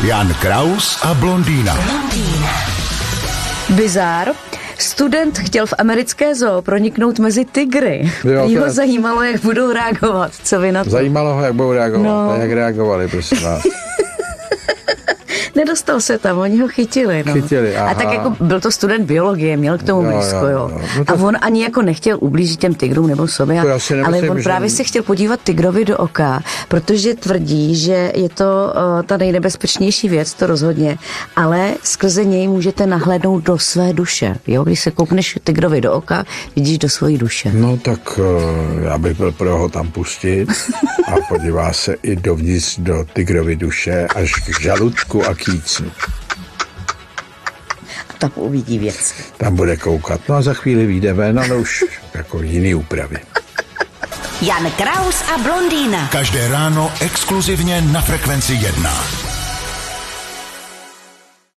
Jan Kraus a blondýna. Bizár. Student chtěl v americké zoo proniknout mezi tygry. Jo, je- zajímalo, jak budou reagovat. Co vy na to? Zajímalo ho, jak budou reagovat. No. No. Jak reagovali, prosím vás. Nedostal se tam, oni ho chytili. No. Chytili, A tak aha. jako byl to student biologie, měl k tomu Jo, blízko, jo, jo. jo. No to- A on ani jako nechtěl ublížit těm tigrům nebo sobě, ale on že- právě se chtěl podívat tigrovi do oka, protože tvrdí, že je to uh, ta nejnebezpečnější věc, to rozhodně, ale skrze něj můžete nahlédnout do své duše. Jo? Když se koukneš tigrovi do oka, vidíš do své duše. No tak eh, já bych byl pro ho tam pustit a podívá se i dovnitř do tygrovy duše až k žaludku a kýcnu. A tam uvidí věc. Tam bude koukat. No a za chvíli vyjde ven, ale už jako jiný úpravy. Jan Kraus a blondýna. Každé ráno exkluzivně na Frekvenci 1.